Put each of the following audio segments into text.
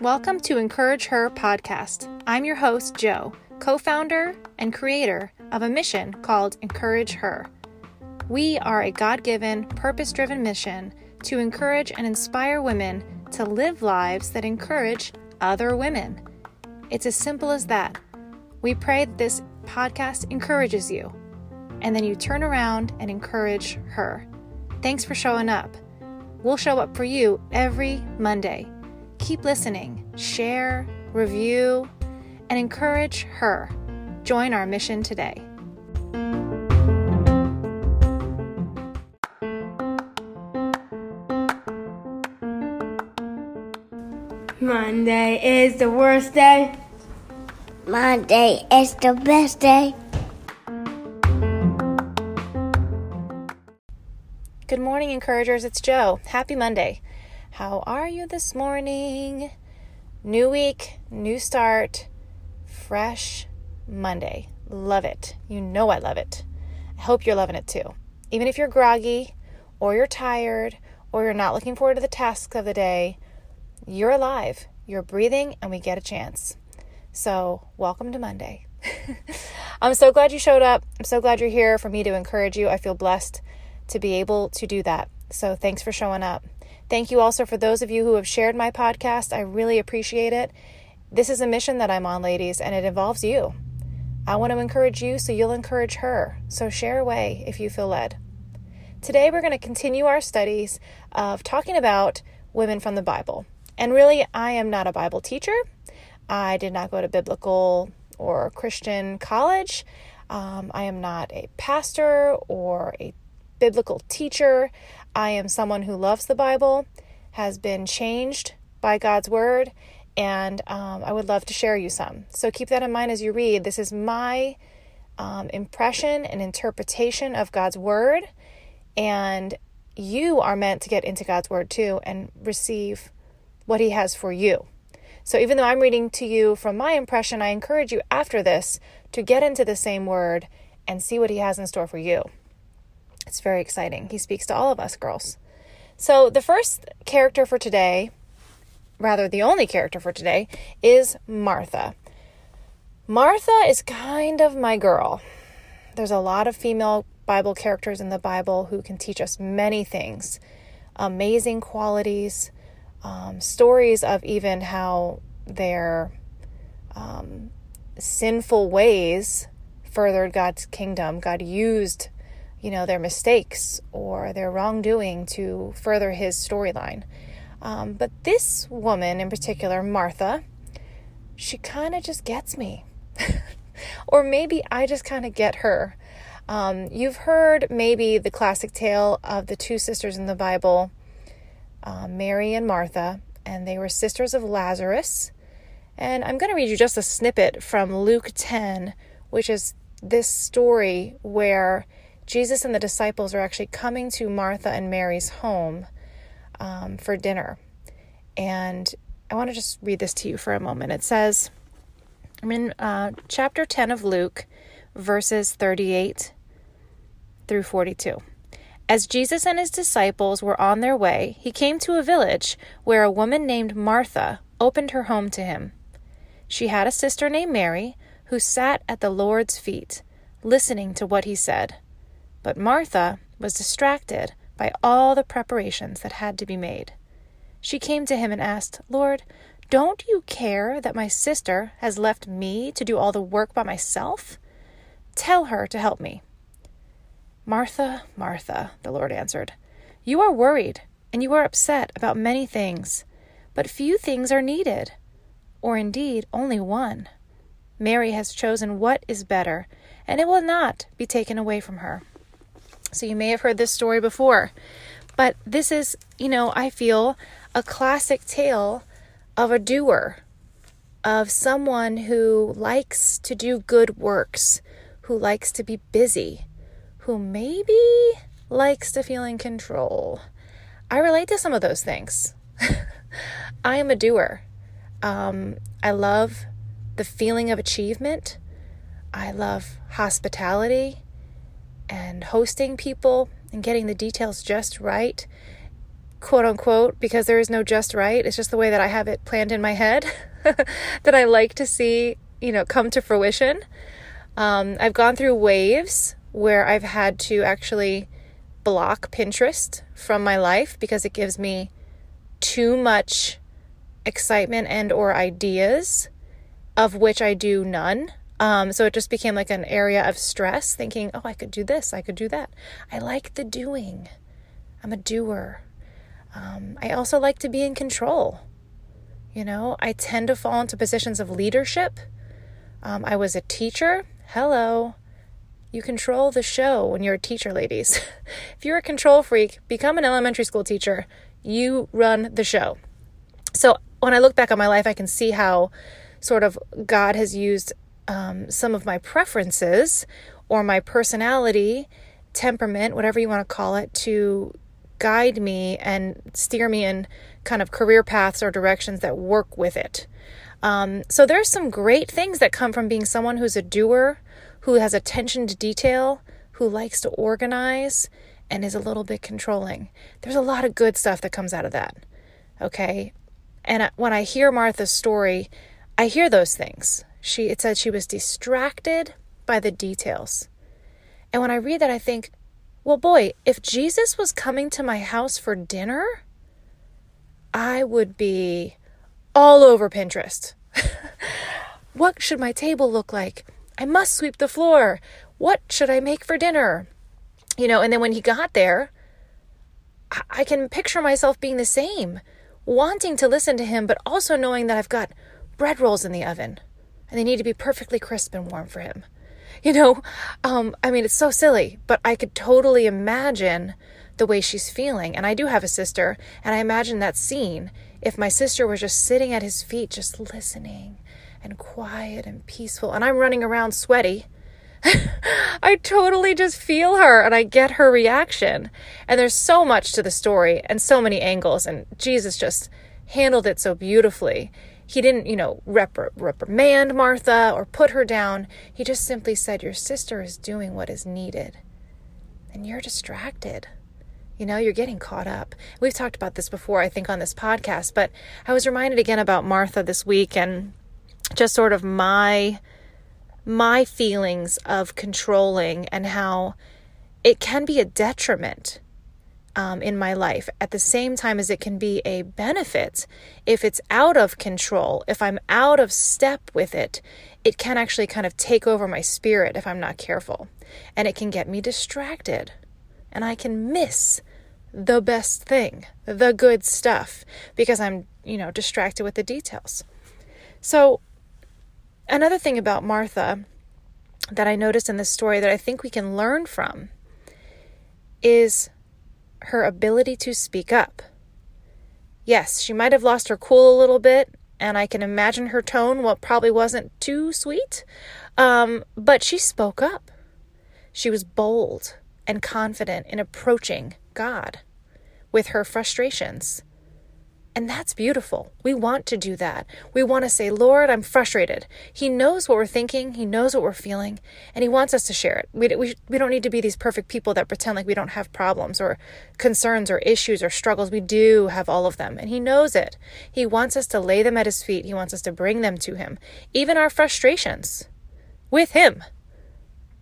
Welcome to Encourage Her podcast. I'm your host, Joe, co founder and creator of a mission called Encourage Her. We are a God given, purpose driven mission to encourage and inspire women to live lives that encourage other women. It's as simple as that. We pray that this podcast encourages you, and then you turn around and encourage her. Thanks for showing up. We'll show up for you every Monday. Keep listening, share, review, and encourage her. Join our mission today. Monday is the worst day. Monday is the best day. Good morning, encouragers. It's Joe. Happy Monday. How are you this morning? New week, new start, fresh Monday. Love it. You know I love it. I hope you're loving it too. Even if you're groggy, or you're tired, or you're not looking forward to the tasks of the day, you're alive, you're breathing, and we get a chance. So, welcome to Monday. I'm so glad you showed up. I'm so glad you're here for me to encourage you. I feel blessed to be able to do that. So, thanks for showing up. Thank you also for those of you who have shared my podcast. I really appreciate it. This is a mission that I'm on, ladies, and it involves you. I want to encourage you so you'll encourage her. So, share away if you feel led. Today, we're going to continue our studies of talking about women from the Bible. And really, I am not a Bible teacher. I did not go to biblical or Christian college. Um, I am not a pastor or a biblical teacher. I am someone who loves the Bible, has been changed by God's word, and um, I would love to share you some. So keep that in mind as you read. This is my um, impression and interpretation of God's word, and you are meant to get into God's word too and receive what He has for you. So even though I'm reading to you from my impression, I encourage you after this to get into the same word and see what He has in store for you. It's very exciting. He speaks to all of us girls. So the first character for today, rather, the only character for today, is Martha. Martha is kind of my girl. There's a lot of female Bible characters in the Bible who can teach us many things, amazing qualities, um, stories of even how their um, sinful ways furthered God's kingdom. God used, you know, their mistakes or their wrongdoing to further His storyline. Um, but this woman in particular, Martha, she kind of just gets me. or maybe I just kind of get her. Um, you've heard maybe the classic tale of the two sisters in the Bible uh, Mary and Martha, and they were sisters of Lazarus. And I'm going to read you just a snippet from Luke 10, which is this story where Jesus and the disciples are actually coming to Martha and Mary's home um, for dinner. And I want to just read this to you for a moment. It says, I'm in uh, chapter 10 of Luke, verses 38 through 42. As Jesus and his disciples were on their way, he came to a village where a woman named Martha opened her home to him. She had a sister named Mary who sat at the Lord's feet, listening to what he said. But Martha was distracted by all the preparations that had to be made. She came to him and asked, Lord, don't you care that my sister has left me to do all the work by myself? Tell her to help me. Martha, Martha, the Lord answered, you are worried and you are upset about many things, but few things are needed, or indeed only one. Mary has chosen what is better, and it will not be taken away from her. So you may have heard this story before, but this is, you know, I feel a classic tale of a doer, of someone who likes to do good works, who likes to be busy who maybe likes to feel in control. I relate to some of those things. I am a doer. Um, I love the feeling of achievement. I love hospitality and hosting people and getting the details just right. quote unquote, because there is no just right. It's just the way that I have it planned in my head that I like to see, you know, come to fruition. Um, I've gone through waves where I've had to actually block Pinterest from my life because it gives me too much excitement and or ideas of which I do none. Um, so it just became like an area of stress, thinking, oh, I could do this, I could do that. I like the doing. I'm a doer. Um, I also like to be in control. You know, I tend to fall into positions of leadership. Um, I was a teacher. Hello. You control the show when you're a teacher, ladies. if you're a control freak, become an elementary school teacher. You run the show. So when I look back on my life, I can see how sort of God has used um, some of my preferences or my personality, temperament, whatever you want to call it, to guide me and steer me in kind of career paths or directions that work with it. Um, so there's some great things that come from being someone who's a doer, who has attention to detail, who likes to organize, and is a little bit controlling. There's a lot of good stuff that comes out of that. Okay. And when I hear Martha's story, I hear those things. She it said she was distracted by the details. And when I read that I think, well boy, if Jesus was coming to my house for dinner, I would be all over Pinterest. what should my table look like? I must sweep the floor. What should I make for dinner? You know, and then when he got there, I can picture myself being the same, wanting to listen to him, but also knowing that I've got bread rolls in the oven and they need to be perfectly crisp and warm for him. You know, um, I mean, it's so silly, but I could totally imagine the way she's feeling. And I do have a sister, and I imagine that scene if my sister was just sitting at his feet, just listening and quiet and peaceful, and I'm running around sweaty. I totally just feel her and I get her reaction. And there's so much to the story and so many angles, and Jesus just handled it so beautifully. He didn't, you know, rep- reprimand Martha or put her down. He just simply said, Your sister is doing what is needed, and you're distracted. You know, you're getting caught up. We've talked about this before, I think, on this podcast, but I was reminded again about Martha this week and just sort of my my feelings of controlling and how it can be a detriment um, in my life at the same time as it can be a benefit. If it's out of control, if I'm out of step with it, it can actually kind of take over my spirit if I'm not careful. And it can get me distracted. And I can miss the best thing, the good stuff, because I'm, you know, distracted with the details. So, another thing about Martha that I noticed in this story that I think we can learn from is her ability to speak up. Yes, she might have lost her cool a little bit, and I can imagine her tone, what probably wasn't too sweet, um, but she spoke up. She was bold and confident in approaching God with her frustrations. And that's beautiful. We want to do that. We want to say, Lord, I'm frustrated. He knows what we're thinking, He knows what we're feeling, and He wants us to share it. We, we, we don't need to be these perfect people that pretend like we don't have problems or concerns or issues or struggles. We do have all of them, and He knows it. He wants us to lay them at His feet, He wants us to bring them to Him, even our frustrations with Him.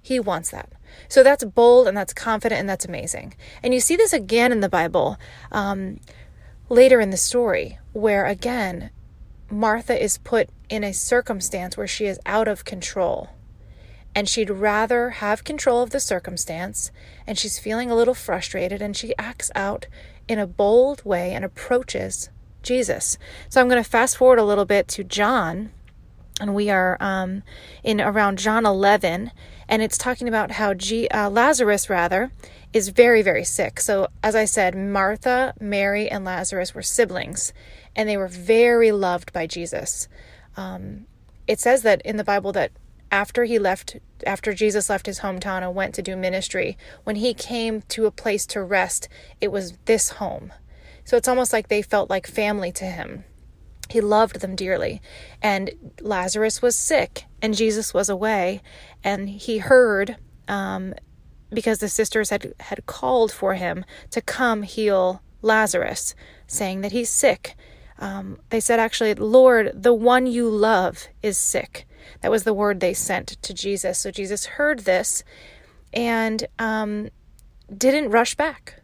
He wants that. So that's bold and that's confident and that's amazing. And you see this again in the Bible. Um, later in the story, where again, Martha is put in a circumstance where she is out of control. And she'd rather have control of the circumstance, and she's feeling a little frustrated, and she acts out in a bold way and approaches Jesus. So I'm going to fast forward a little bit to John, and we are um, in around John 11, and it's talking about how G- uh, Lazarus, rather, is very, very sick. So, as I said, Martha, Mary, and Lazarus were siblings, and they were very loved by Jesus. Um, it says that in the Bible that after he left, after Jesus left his hometown and went to do ministry, when he came to a place to rest, it was this home. So it's almost like they felt like family to him. He loved them dearly. And Lazarus was sick, and Jesus was away, and he heard um, because the sisters had had called for him to come heal Lazarus, saying that he's sick. Um, they said, actually, Lord, the one you love is sick. That was the word they sent to Jesus. So Jesus heard this and um, didn't rush back.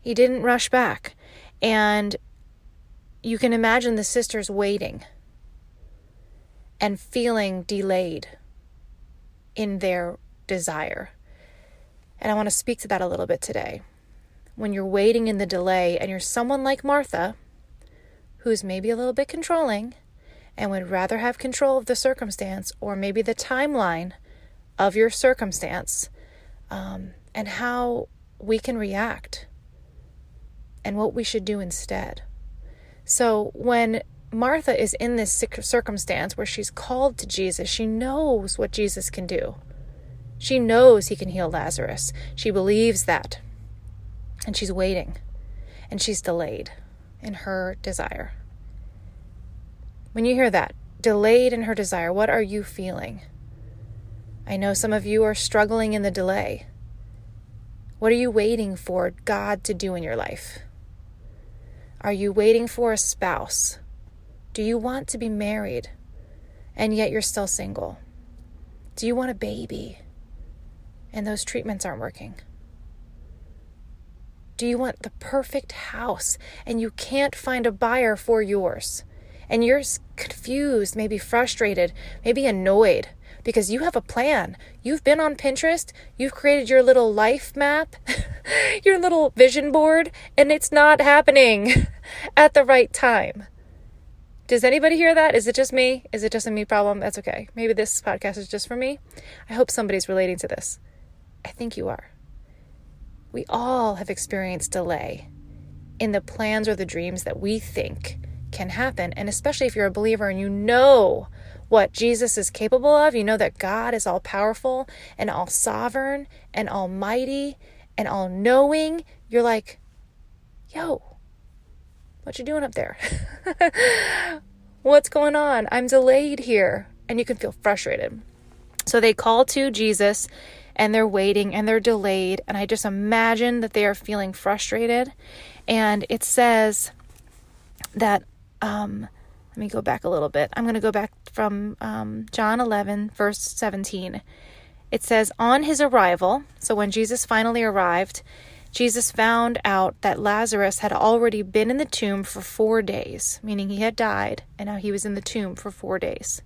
He didn't rush back. And you can imagine the sisters waiting and feeling delayed in their desire. And I want to speak to that a little bit today. When you're waiting in the delay and you're someone like Martha, who's maybe a little bit controlling and would rather have control of the circumstance or maybe the timeline of your circumstance, um, and how we can react and what we should do instead. So when Martha is in this circumstance where she's called to Jesus, she knows what Jesus can do. She knows he can heal Lazarus. She believes that. And she's waiting. And she's delayed in her desire. When you hear that, delayed in her desire, what are you feeling? I know some of you are struggling in the delay. What are you waiting for God to do in your life? Are you waiting for a spouse? Do you want to be married and yet you're still single? Do you want a baby and those treatments aren't working? Do you want the perfect house and you can't find a buyer for yours? And you're confused, maybe frustrated, maybe annoyed because you have a plan. You've been on Pinterest, you've created your little life map, your little vision board, and it's not happening at the right time. Does anybody hear that? Is it just me? Is it just a me problem? That's okay. Maybe this podcast is just for me. I hope somebody's relating to this. I think you are. We all have experienced delay in the plans or the dreams that we think can happen. And especially if you're a believer and you know what Jesus is capable of, you know that God is all powerful and all sovereign and almighty and all knowing, you're like, yo, what you doing up there? What's going on? I'm delayed here. And you can feel frustrated. So they call to Jesus and they're waiting and they're delayed. And I just imagine that they are feeling frustrated. And it says that, um, let me go back a little bit. I'm going to go back from um, John 11, verse 17. It says, On his arrival, so when Jesus finally arrived, Jesus found out that Lazarus had already been in the tomb for four days, meaning he had died, and now he was in the tomb for four days.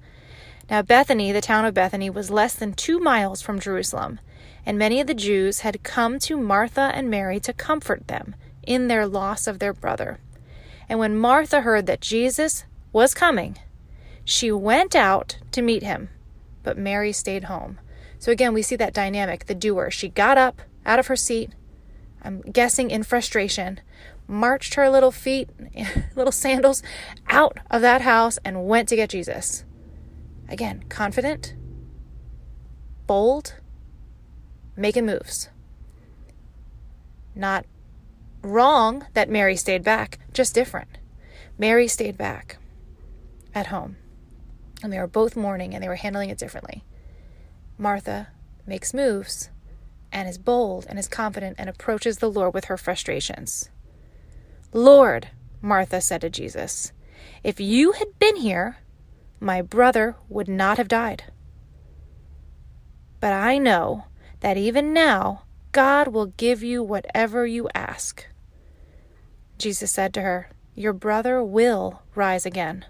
Now, Bethany, the town of Bethany, was less than two miles from Jerusalem, and many of the Jews had come to Martha and Mary to comfort them in their loss of their brother. And when Martha heard that Jesus was coming, she went out to meet him, but Mary stayed home. So again, we see that dynamic the doer. She got up out of her seat, I'm guessing in frustration, marched her little feet, little sandals, out of that house and went to get Jesus. Again, confident, bold, making moves. Not wrong that Mary stayed back, just different. Mary stayed back at home, and they were both mourning and they were handling it differently. Martha makes moves and is bold and is confident and approaches the Lord with her frustrations. Lord, Martha said to Jesus, if you had been here, my brother would not have died. But I know that even now God will give you whatever you ask. Jesus said to her, Your brother will rise again.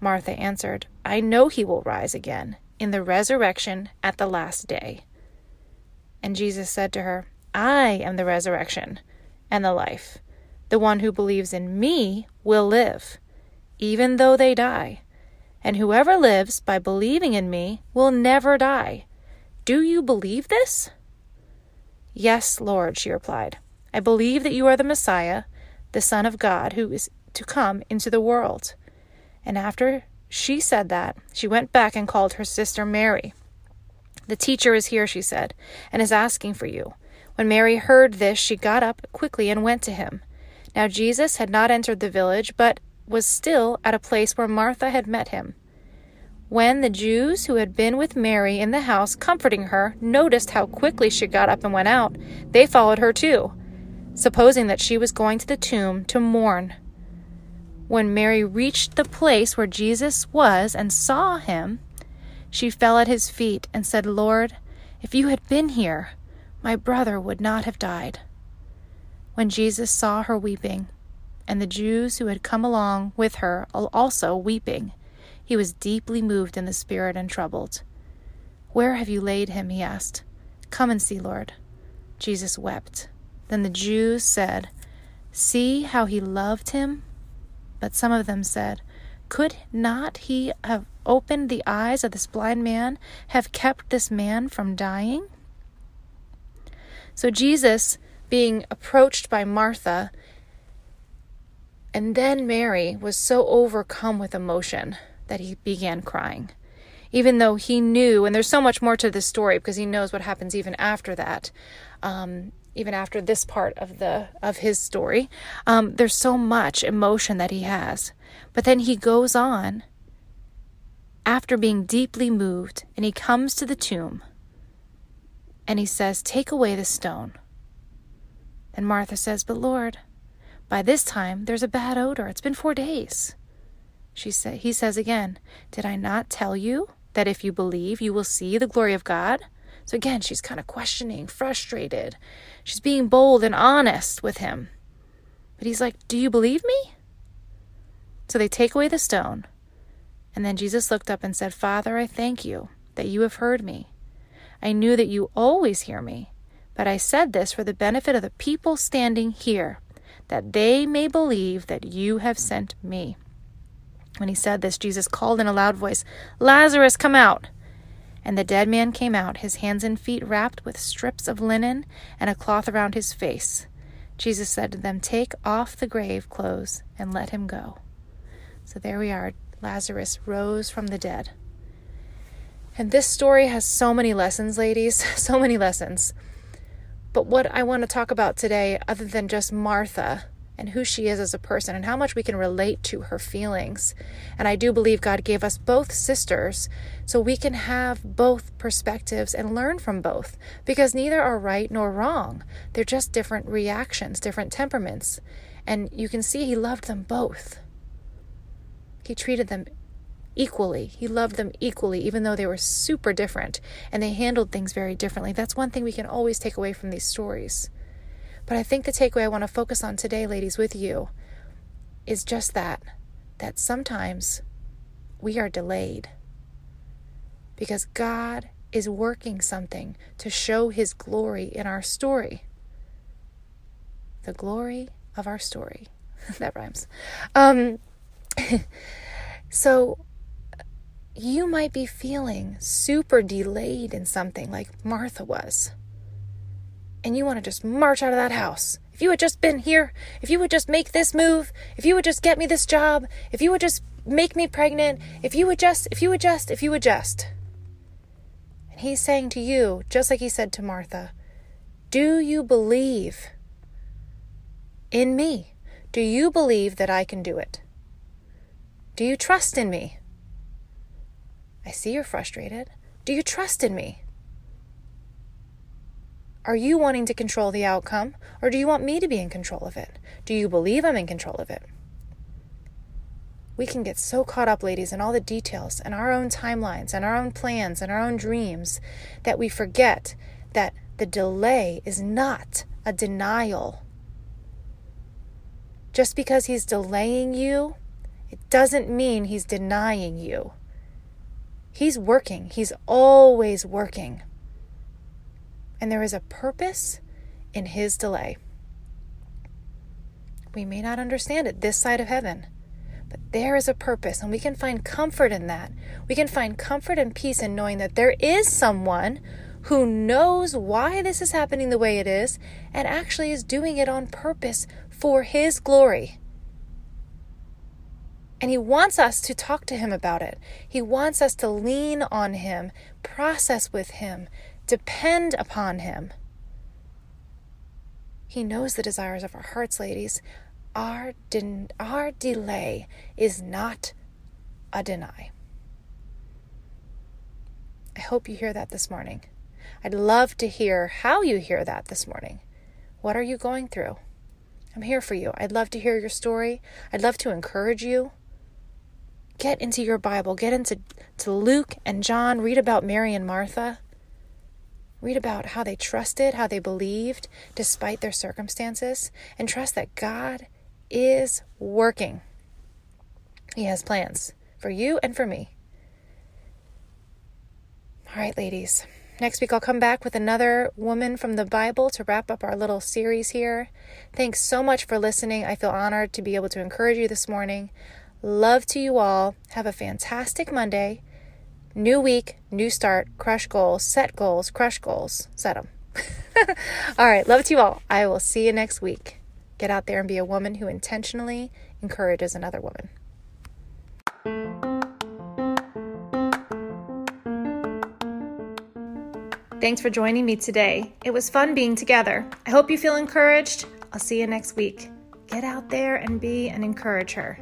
Martha answered, I know he will rise again in the resurrection at the last day. And Jesus said to her, I am the resurrection and the life. The one who believes in me will live, even though they die. And whoever lives by believing in me will never die. Do you believe this? Yes, Lord, she replied. I believe that you are the Messiah, the Son of God, who is to come into the world. And after she said that, she went back and called her sister Mary. The teacher is here, she said, and is asking for you. When Mary heard this, she got up quickly and went to him. Now Jesus had not entered the village, but was still at a place where Martha had met him. When the Jews who had been with Mary in the house comforting her noticed how quickly she got up and went out, they followed her too. supposing that she was going to the tomb to mourn. When Mary reached the place where Jesus was and saw him, she fell at his feet and said, Lord, if you had been here, my brother would not have died. When Jesus saw her weeping, and the Jews who had come along with her also weeping, he was deeply moved in the spirit and troubled. Where have you laid him? he asked. Come and see, Lord. Jesus wept. Then the Jews said, See how he loved him? But some of them said, Could not he have opened the eyes of this blind man, have kept this man from dying? So Jesus, being approached by Martha, and then Mary was so overcome with emotion that he began crying. Even though he knew, and there's so much more to this story because he knows what happens even after that, um, even after this part of the of his story, um, there's so much emotion that he has. But then he goes on after being deeply moved, and he comes to the tomb, and he says, "Take away the stone." And Martha says, "But Lord." By this time, there's a bad odor. It's been four days. She say, he says again, Did I not tell you that if you believe, you will see the glory of God? So again, she's kind of questioning, frustrated. She's being bold and honest with him. But he's like, Do you believe me? So they take away the stone. And then Jesus looked up and said, Father, I thank you that you have heard me. I knew that you always hear me, but I said this for the benefit of the people standing here that they may believe that you have sent me. When he said this, Jesus called in a loud voice, Lazarus, come out! And the dead man came out, his hands and feet wrapped with strips of linen and a cloth around his face. Jesus said to them, Take off the grave clothes and let him go. So there we are. Lazarus rose from the dead. And this story has so many lessons, ladies, so many lessons. But what I want to talk about today, other than just Martha and who she is as a person and how much we can relate to her feelings. And I do believe God gave us both sisters so we can have both perspectives and learn from both because neither are right nor wrong. They're just different reactions, different temperaments. And you can see he loved them both. He treated them equally. He loved them equally, even though they were super different and they handled things very differently. That's one thing we can always take away from these stories. But I think the takeaway I want to focus on today, ladies, with you is just that that sometimes we are delayed because God is working something to show his glory in our story. The glory of our story. that rhymes. Um, so you might be feeling super delayed in something like Martha was. And you want to just march out of that house. If you had just been here, if you would just make this move, if you would just get me this job, if you would just make me pregnant, if you would just, if you would just, if you would just. And he's saying to you, just like he said to Martha, do you believe in me? Do you believe that I can do it? Do you trust in me? I see you're frustrated. Do you trust in me? Are you wanting to control the outcome, or do you want me to be in control of it? Do you believe I'm in control of it? We can get so caught up, ladies, in all the details and our own timelines and our own plans and our own dreams that we forget that the delay is not a denial. Just because he's delaying you, it doesn't mean he's denying you. He's working, He's always working. And there is a purpose in His delay. We may not understand it this side of heaven, but there is a purpose, and we can find comfort in that. We can find comfort and peace in knowing that there is someone who knows why this is happening the way it is and actually is doing it on purpose for His glory. And He wants us to talk to Him about it. He wants us to lean on Him, process with Him, depend upon Him. He knows the desires of our hearts, ladies. Our, de- our delay is not a deny. I hope you hear that this morning. I'd love to hear how you hear that this morning. What are you going through? I'm here for you. I'd love to hear your story. I'd love to encourage you. Get into your Bible. Get into to Luke and John. Read about Mary and Martha. Read about how they trusted, how they believed despite their circumstances, and trust that God is working. He has plans for you and for me. All right, ladies. Next week, I'll come back with another woman from the Bible to wrap up our little series here. Thanks so much for listening. I feel honored to be able to encourage you this morning. Love to you all. Have a fantastic Monday. New week, new start, crush goals, set goals, crush goals, set them. all right, love to you all. I will see you next week. Get out there and be a woman who intentionally encourages another woman. Thanks for joining me today. It was fun being together. I hope you feel encouraged. I'll see you next week. Get out there and be an encourager.